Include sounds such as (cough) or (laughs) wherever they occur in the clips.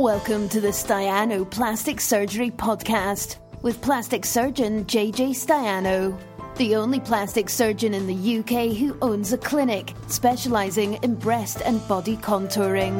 Welcome to the Staiano Plastic Surgery Podcast with plastic surgeon JJ Staiano, the only plastic surgeon in the UK who owns a clinic specialising in breast and body contouring.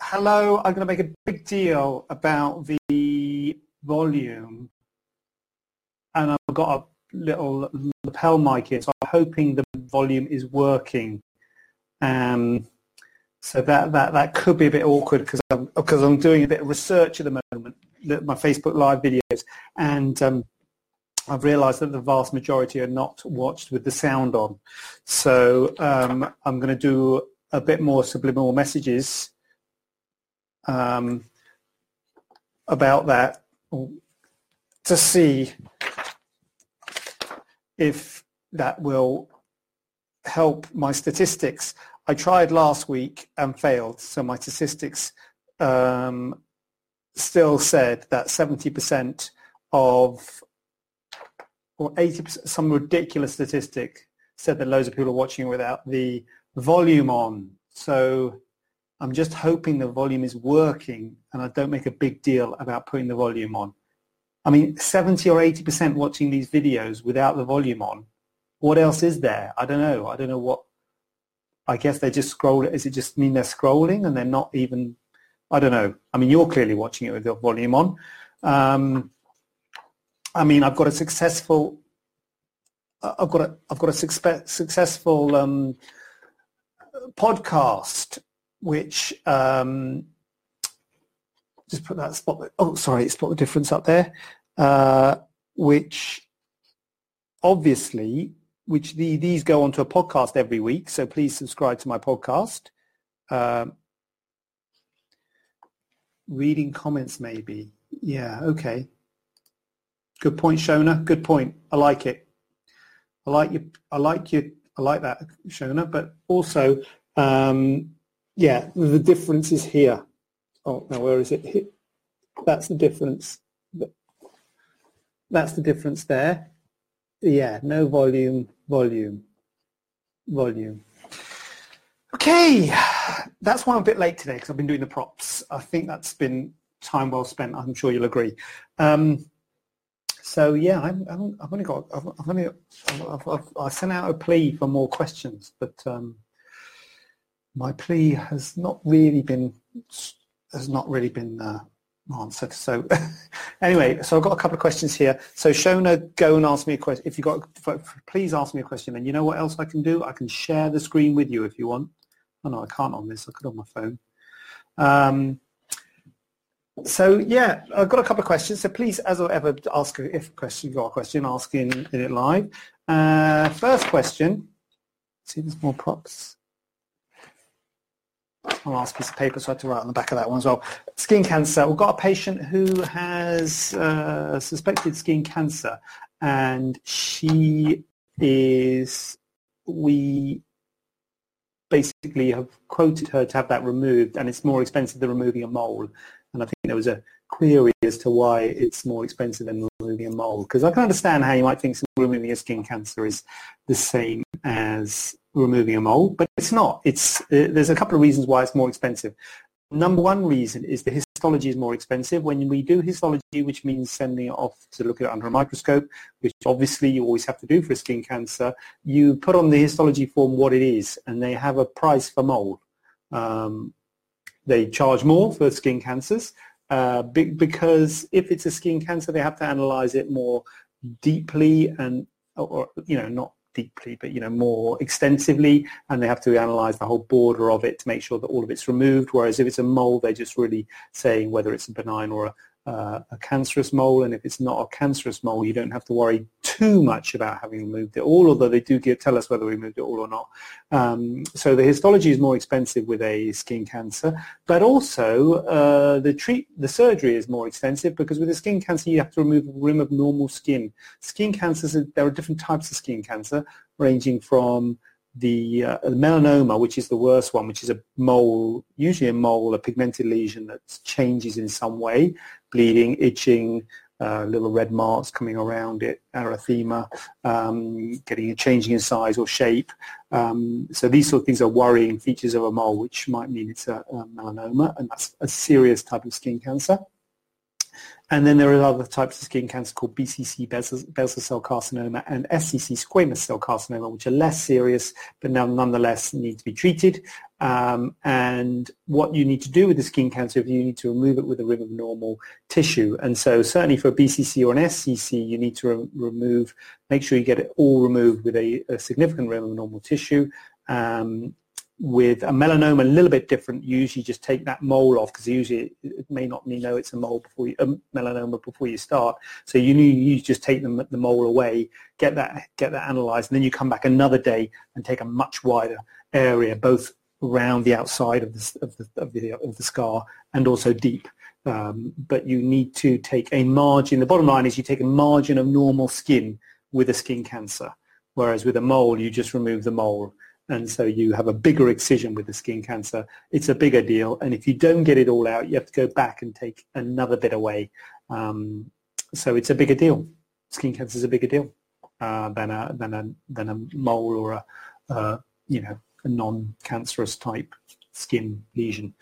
Hello, I'm going to make a big deal about the volume and I've got a little lapel mic here, so I'm hoping the volume is working. Um, so that, that, that could be a bit awkward because I'm, because I'm doing a bit of research at the moment, my Facebook Live videos, and um, I've realised that the vast majority are not watched with the sound on. So um, I'm going to do a bit more subliminal messages um, about that to see if that will help my statistics. I tried last week and failed, so my statistics um, still said that 70% of, or 80%, some ridiculous statistic said that loads of people are watching without the volume on. So I'm just hoping the volume is working and I don't make a big deal about putting the volume on. I mean, 70 or 80% watching these videos without the volume on. What else is there? I don't know. I don't know what. I guess they just scroll. Does it just mean they're scrolling and they're not even? I don't know. I mean, you're clearly watching it with the volume on. Um, I mean, I've got a successful. I've got a. I've got a successful um, podcast which um, just put that spot. Oh, sorry, spot the difference up there. Uh, which obviously, which the, these go onto a podcast every week. So please subscribe to my podcast. Um, reading comments, maybe. Yeah. Okay. Good point, Shona. Good point. I like it. I like you. I like you. I like that, Shona. But also, um, yeah, the difference is here. Oh, now where is it? That's the difference. That's the difference there. Yeah, no volume, volume, volume. Okay, that's why I'm a bit late today because I've been doing the props. I think that's been time well spent. I'm sure you'll agree. Um, so yeah, I'm, I've only got, I've, I've only, I've, I've, i sent out a plea for more questions, but um, my plea has not really been has not really been uh, answered. So (laughs) anyway, so I've got a couple of questions here. So Shona, go and ask me a question. If you got, please ask me a question. And you know what else I can do? I can share the screen with you if you want. Oh no, I can't on this. I could on my phone. Um, so yeah, I've got a couple of questions. So please, as I ever, ask if question, you got a question, ask in, in it live. Uh, first question. See, there's more props a last piece of paper, so I had to write on the back of that one as well. Skin cancer. We've got a patient who has uh, suspected skin cancer, and she is, we basically have quoted her to have that removed, and it's more expensive than removing a mole. And I think there was a query as to why it's more expensive than removing a mole, because I can understand how you might think removing a skin cancer is the same as removing a mole, but it's not. It's uh, there's a couple of reasons why it's more expensive. Number one reason is the histology is more expensive. When we do histology, which means sending it off to look at it under a microscope, which obviously you always have to do for a skin cancer, you put on the histology form what it is, and they have a price for mole. Um, they charge more for skin cancers uh, because if it's a skin cancer, they have to analyze it more deeply and, or, you know, not deeply, but you know more extensively, and they have to analyze the whole border of it to make sure that all of it's removed. Whereas if it's a mole, they're just really saying whether it's a benign or a, uh, a cancerous mole, and if it's not a cancerous mole, you don't have to worry too much about having removed it all, although they do tell us whether we removed it all or not. Um, so the histology is more expensive with a skin cancer, but also uh, the treat the surgery is more expensive because with a skin cancer you have to remove a rim of normal skin. Skin cancers, there are different types of skin cancer, ranging from the, uh, melanoma, which is the worst one, which is a mole, usually a mole, a pigmented lesion that changes in some way, bleeding, itching, uh, little red marks coming around it, erythema, um, getting changing in size or shape. Um, so these sort of things are worrying features of a mole, which might mean it's a, a melanoma, and that's a serious type of skin cancer. And then there are other types of skin cancer called BCC basal cell carcinoma and SCC squamous cell carcinoma, which are less serious, but now nonetheless need to be treated. Um, and what you need to do with the skin cancer, if you need to remove it with a ring of normal tissue. And so certainly for a BCC or an SCC, you need to re- remove, make sure you get it all removed with a, a significant ring of normal tissue. Um, with a melanoma a little bit different you usually just take that mole off because usually it may not know it's a mole before you, a melanoma before you start. So you you just take the, the mole away get that get that analyzed and then you come back another day and take a much wider area both around the outside of the of the, of the, of the scar and also deep. Um, but you need to take a margin the bottom line is you take a margin of normal skin with a skin cancer whereas with a mole you just remove the mole and so you have a bigger excision with the skin cancer. It's a bigger deal, and if you don't get it all out, you have to go back and take another bit away. Um, so it's a bigger deal. Skin cancer is a bigger deal uh, than a than a than a mole or a uh, you know a non-cancerous type skin lesion,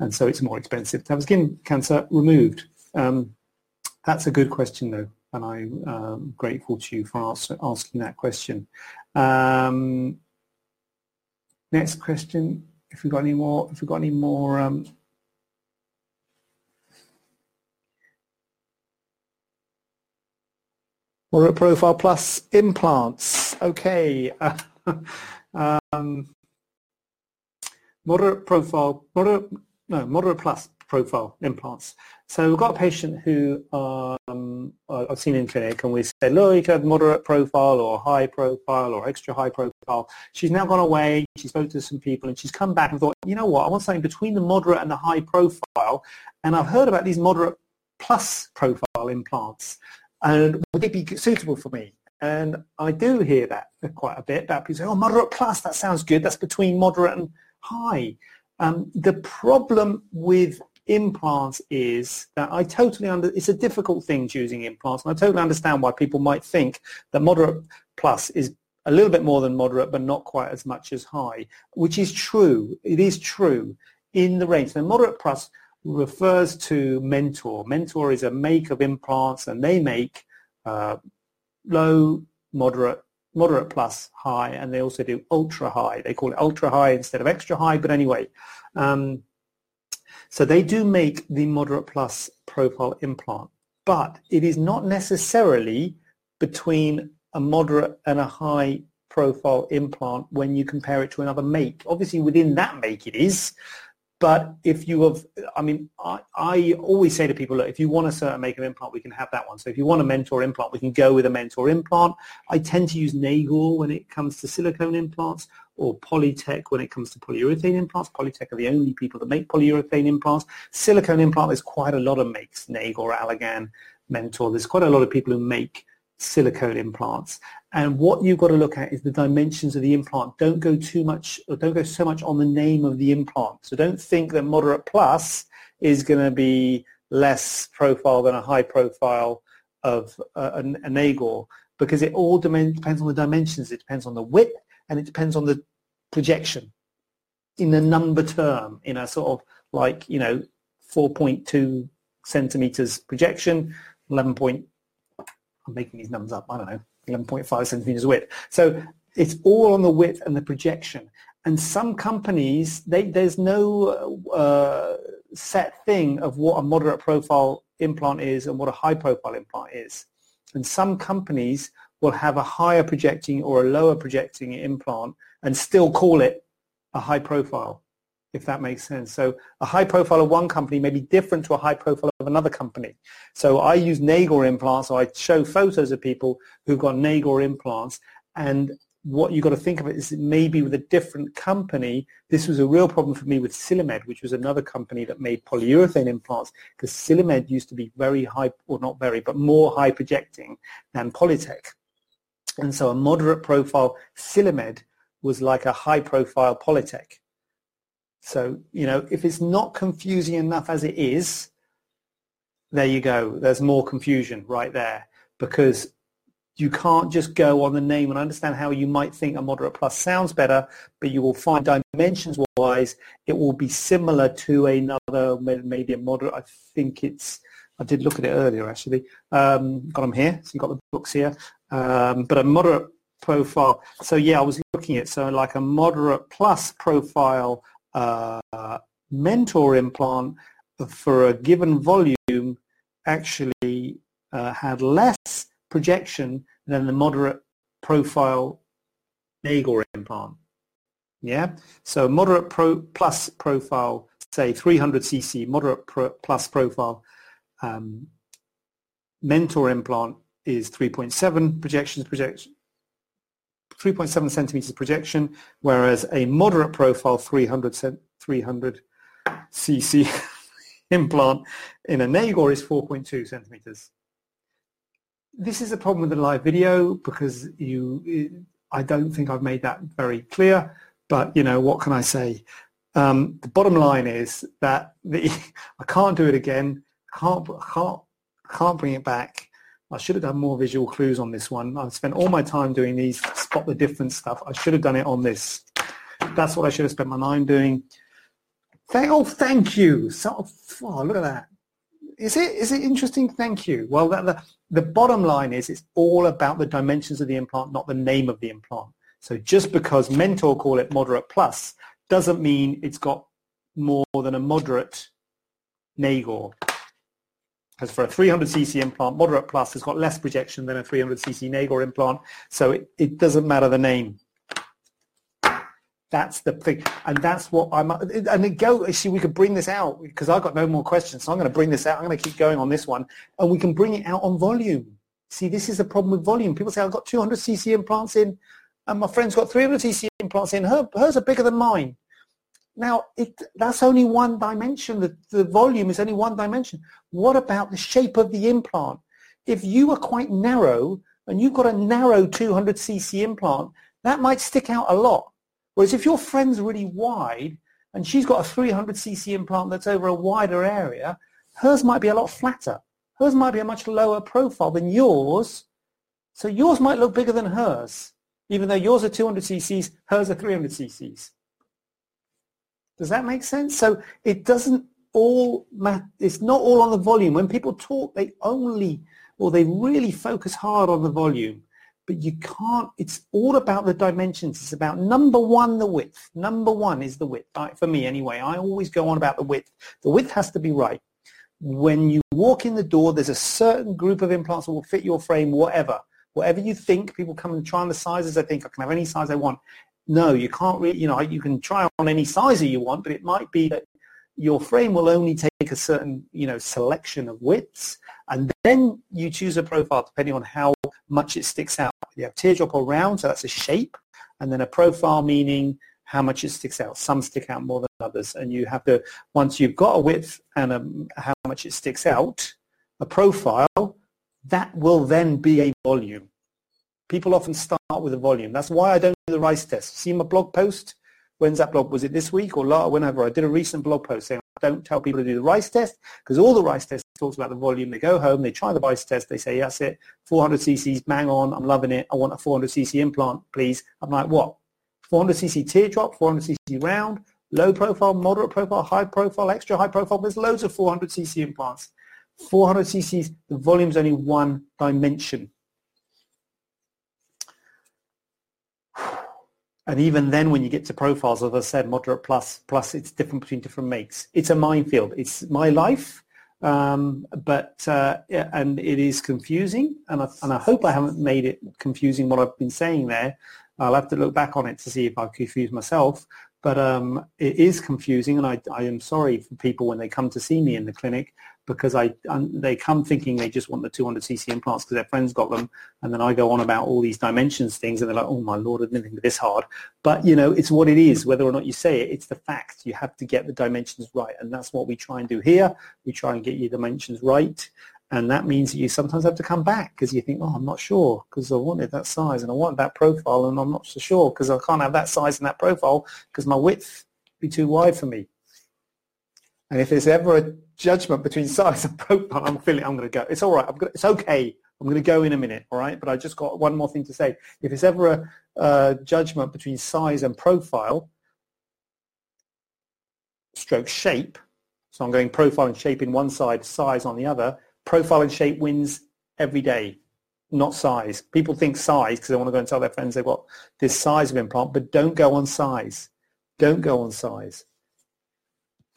and so it's more expensive to have skin cancer removed. Um, that's a good question, though, and I'm um, grateful to you for asking that question. Um, Next question, if we've got any more, if we've got any more um, moderate profile plus implants. Okay. (laughs) um, moderate profile, moderate, no, moderate plus profile implants. So we've got a patient who um, I've seen in clinic and we said, look, you have moderate profile or high profile or extra high profile. She's now gone away, she spoke to some people and she's come back and thought, you know what, I want something between the moderate and the high profile and I've heard about these moderate plus profile implants and would it be suitable for me? And I do hear that quite a bit about people say, oh, moderate plus, that sounds good. That's between moderate and high. Um, the problem with implants is that I totally under it's a difficult thing choosing implants and I totally understand why people might think that moderate plus is a little bit more than moderate but not quite as much as high which is true it is true in the range. So moderate plus refers to mentor. Mentor is a make of implants and they make uh, low moderate moderate plus high and they also do ultra high. They call it ultra high instead of extra high but anyway um, so they do make the moderate plus profile implant, but it is not necessarily between a moderate and a high profile implant when you compare it to another make. Obviously within that make it is, but if you have, I mean, I, I always say to people, look, if you want a certain make of implant, we can have that one. So if you want a mentor implant, we can go with a mentor implant. I tend to use Nagor when it comes to silicone implants or Polytech when it comes to polyurethane implants. Polytech are the only people that make polyurethane implants. Silicone implant, there's quite a lot of makes, Nagor, Allergan, Mentor. There's quite a lot of people who make silicone implants. And what you've got to look at is the dimensions of the implant. Don't go too much, or don't go so much on the name of the implant. So don't think that moderate plus is going to be less profile than a high profile of uh, an, an Nagor because it all depends on the dimensions. It depends on the width and it depends on the projection in a number term, in a sort of like, you know, 4.2 centimeters projection, 11 point, I'm making these numbers up, I don't know, 11.5 centimeters width. So it's all on the width and the projection. And some companies, they, there's no uh, set thing of what a moderate profile implant is and what a high profile implant is. And some companies will have a higher projecting or a lower projecting implant and still call it a high profile, if that makes sense. So a high profile of one company may be different to a high profile of another company. So I use Nagor implants, so I show photos of people who've got Nagor implants, and what you've got to think of it is maybe with a different company, this was a real problem for me with Silimed, which was another company that made polyurethane implants, because Silimed used to be very high, or not very, but more high projecting than Polytech. And so a moderate profile Silimed was like a high-profile Polytech. So, you know, if it's not confusing enough as it is, there you go. There's more confusion right there because you can't just go on the name and understand how you might think a moderate plus sounds better, but you will find dimensions wise it will be similar to another maybe a moderate. I think it's I did look at it earlier actually. Um, got them here, so you got the books here. Um, but a moderate profile. So yeah, I was looking at so like a moderate plus profile uh, mentor implant for a given volume actually uh, had less projection than the moderate profile Nagor implant. Yeah, so moderate pro plus profile, say 300 cc, moderate pro, plus profile um, mentor implant is 3.7 projections projection 3.7 centimeters projection, whereas a moderate profile 300 300 cc (laughs) implant in a Nagor is 4.2 centimeters. This is a problem with the live video because you, I don't think I've made that very clear, but you know, what can I say? Um, the bottom line is that the, (laughs) I can't do it again, can't, can't, can't bring it back. I should have done more visual clues on this one. I spent all my time doing these spot the difference stuff. I should have done it on this. That's what I should have spent my time doing. Thank, oh, thank you. So, oh, look at that. Is it is it interesting? Thank you. Well, the, the, the bottom line is it's all about the dimensions of the implant, not the name of the implant. So just because Mentor call it moderate plus doesn't mean it's got more than a moderate Nagor. Because for a 300cc implant, moderate plus has got less projection than a 300cc Nagor implant, so it, it doesn't matter the name. That's the thing, and that's what I'm. And it go. See, we could bring this out because I've got no more questions, so I'm going to bring this out. I'm going to keep going on this one, and we can bring it out on volume. See, this is the problem with volume. People say I've got 200 cc implants in, and my friend's got 300 cc implants in. Her, hers are bigger than mine. Now, it, that's only one dimension. The, the volume is only one dimension. What about the shape of the implant? If you are quite narrow and you've got a narrow 200cc implant, that might stick out a lot. Whereas if your friend's really wide and she's got a 300cc implant that's over a wider area, hers might be a lot flatter. Hers might be a much lower profile than yours. So yours might look bigger than hers, even though yours are 200 cc's, hers are 300 cc's. Does that make sense? So it doesn't all matter. It's not all on the volume. When people talk, they only, or they really focus hard on the volume. But you can't, it's all about the dimensions. It's about number one, the width. Number one is the width. For me anyway, I always go on about the width. The width has to be right. When you walk in the door, there's a certain group of implants that will fit your frame, whatever. Whatever you think, people come and try on the sizes. I think I can have any size I want no, you can't really, you know, you can try on any size you want, but it might be that your frame will only take a certain, you know, selection of widths, and then you choose a profile depending on how much it sticks out. You have teardrop or round, so that's a shape, and then a profile meaning how much it sticks out. Some stick out more than others, and you have to, once you've got a width and a, how much it sticks out, a profile, that will then be a volume. People often start with a volume. That's why I don't do the RICE test. See my blog post? When's that blog? Was it this week or whenever? I did a recent blog post saying don't tell people to do the RICE test because all the RICE test talks about the volume. They go home, they try the RICE test, they say, that's it, 400 cc's, bang on, I'm loving it. I want a 400 cc implant, please. I'm like, what? 400 cc teardrop, 400 cc round, low profile, moderate profile, high profile, extra high profile. There's loads of 400 cc implants. 400 cc's, the volume's only one dimension. And even then, when you get to profiles, as I said, moderate plus, plus, it's different between different makes. It's a minefield. It's my life, um, but uh, yeah, and it is confusing. And I, and I hope I haven't made it confusing what I've been saying there. I'll have to look back on it to see if I confuse myself. But um, it is confusing, and I, I am sorry for people when they come to see me in the clinic because I they come thinking they just want the 200cc implants because their friends got them, and then I go on about all these dimensions things, and they're like, "Oh my lord, I didn't think this hard." But you know, it's what it is. Whether or not you say it, it's the fact. You have to get the dimensions right, and that's what we try and do here. We try and get your dimensions right, And that means that you sometimes have to come back because you think, oh, I'm not sure because I wanted that size and I want that profile and I'm not so sure because I can't have that size and that profile because my width be too wide for me. And if there's ever a judgment between size and profile, I'm feeling I'm going to go. It's all right. Going it's okay. I'm going to go in a minute. All right. But I just got one more thing to say. If it's ever a, a judgment between size and profile, stroke shape, so I'm going profile and shape in one side, size on the other, profile and shape wins every day, not size. People think size because they want to go and tell their friends they've got this size of implant, but don't go on size. Don't go on size.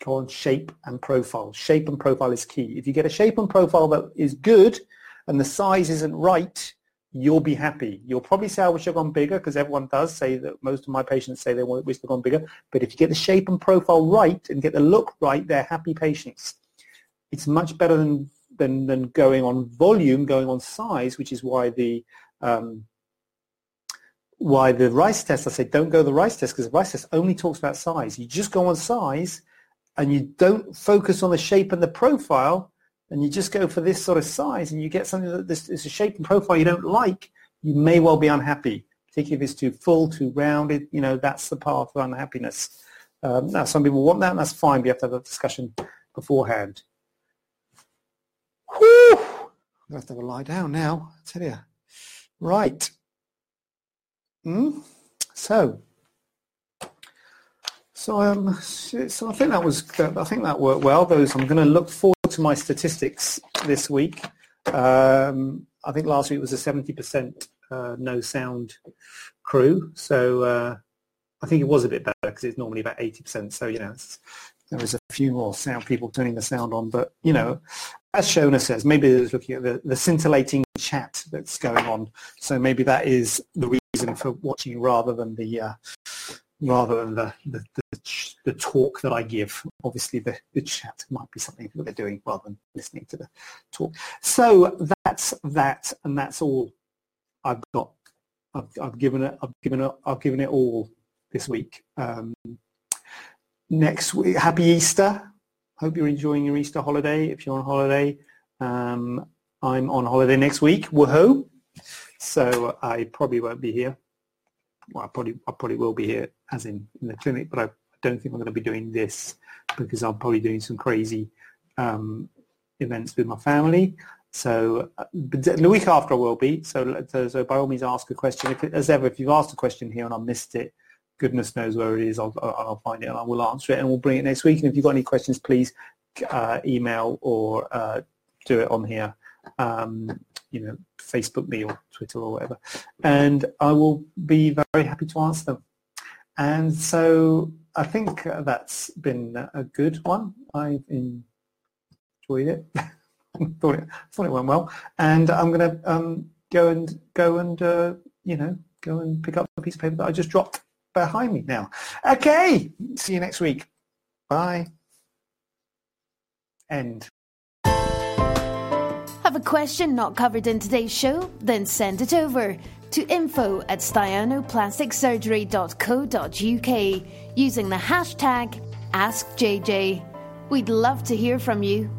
On shape and profile. Shape and profile is key. If you get a shape and profile that is good and the size isn't right, you'll be happy. You'll probably say, I wish I'd gone bigger because everyone does say that most of my patients say they wish they'd gone bigger. But if you get the shape and profile right and get the look right, they're happy patients. It's much better than than, than going on volume, going on size, which is why the um, why the RICE test, I say don't go the RICE test because the RICE test only talks about size. You just go on size and you don't focus on the shape and the profile and you just go for this sort of size and you get something that this is a shape and profile you don't like, you may well be unhappy, particularly if it's too full, too rounded. You know, that's the path of unhappiness. Um, now, some people want that, and that's fine. We have to have a discussion beforehand. Whew! I'm going to have to a lie down now, I tell you. Right. Mm? So, so um, so I think that was I think that worked well. Those I'm going to look forward to my statistics this week. Um, I think last week was a 70% uh, no sound crew, so uh, I think it was a bit better because it's normally about 80%. So you know, there was a few more sound people turning the sound on, but you know, as Shona says, maybe it's looking at the, the scintillating chat that's going on. So maybe that is the reason for watching rather than the uh, rather than the, the, the, talk that I give. Obviously, the, the chat might be something that they're doing rather than listening to the talk. So that's that, and that's all I've got. I've, I've given it. I've given it. I've given it all this week. Um, next week, happy Easter. Hope you're enjoying your Easter holiday. If you're on holiday, um, I'm on holiday next week. Woohoo! So I probably won't be here well, I probably I probably will be here as in in the clinic, but I, don't think I'm going to be doing this because I'm probably doing some crazy um, events with my family. So uh, the week after I will be. So, so, so by all means, ask a question. If as ever, if you've asked a question here and I missed it, goodness knows where it is. I'll, I'll find it and I will answer it and we'll bring it next week. And if you've got any questions, please uh, email or uh, do it on here. Um, you know, Facebook me or Twitter or whatever, and I will be very happy to answer them. And so I think that's been a good one. I've enjoyed it. (laughs) thought it thought it went well, and I'm going to um, go and go and uh, you know go and pick up a piece of paper that I just dropped behind me now. Okay, see you next week. Bye. End. Have a question not covered in today's show? Then send it over to info at staianoplasticsurgery.co.uk using the hashtag AskJJ. We'd love to hear from you.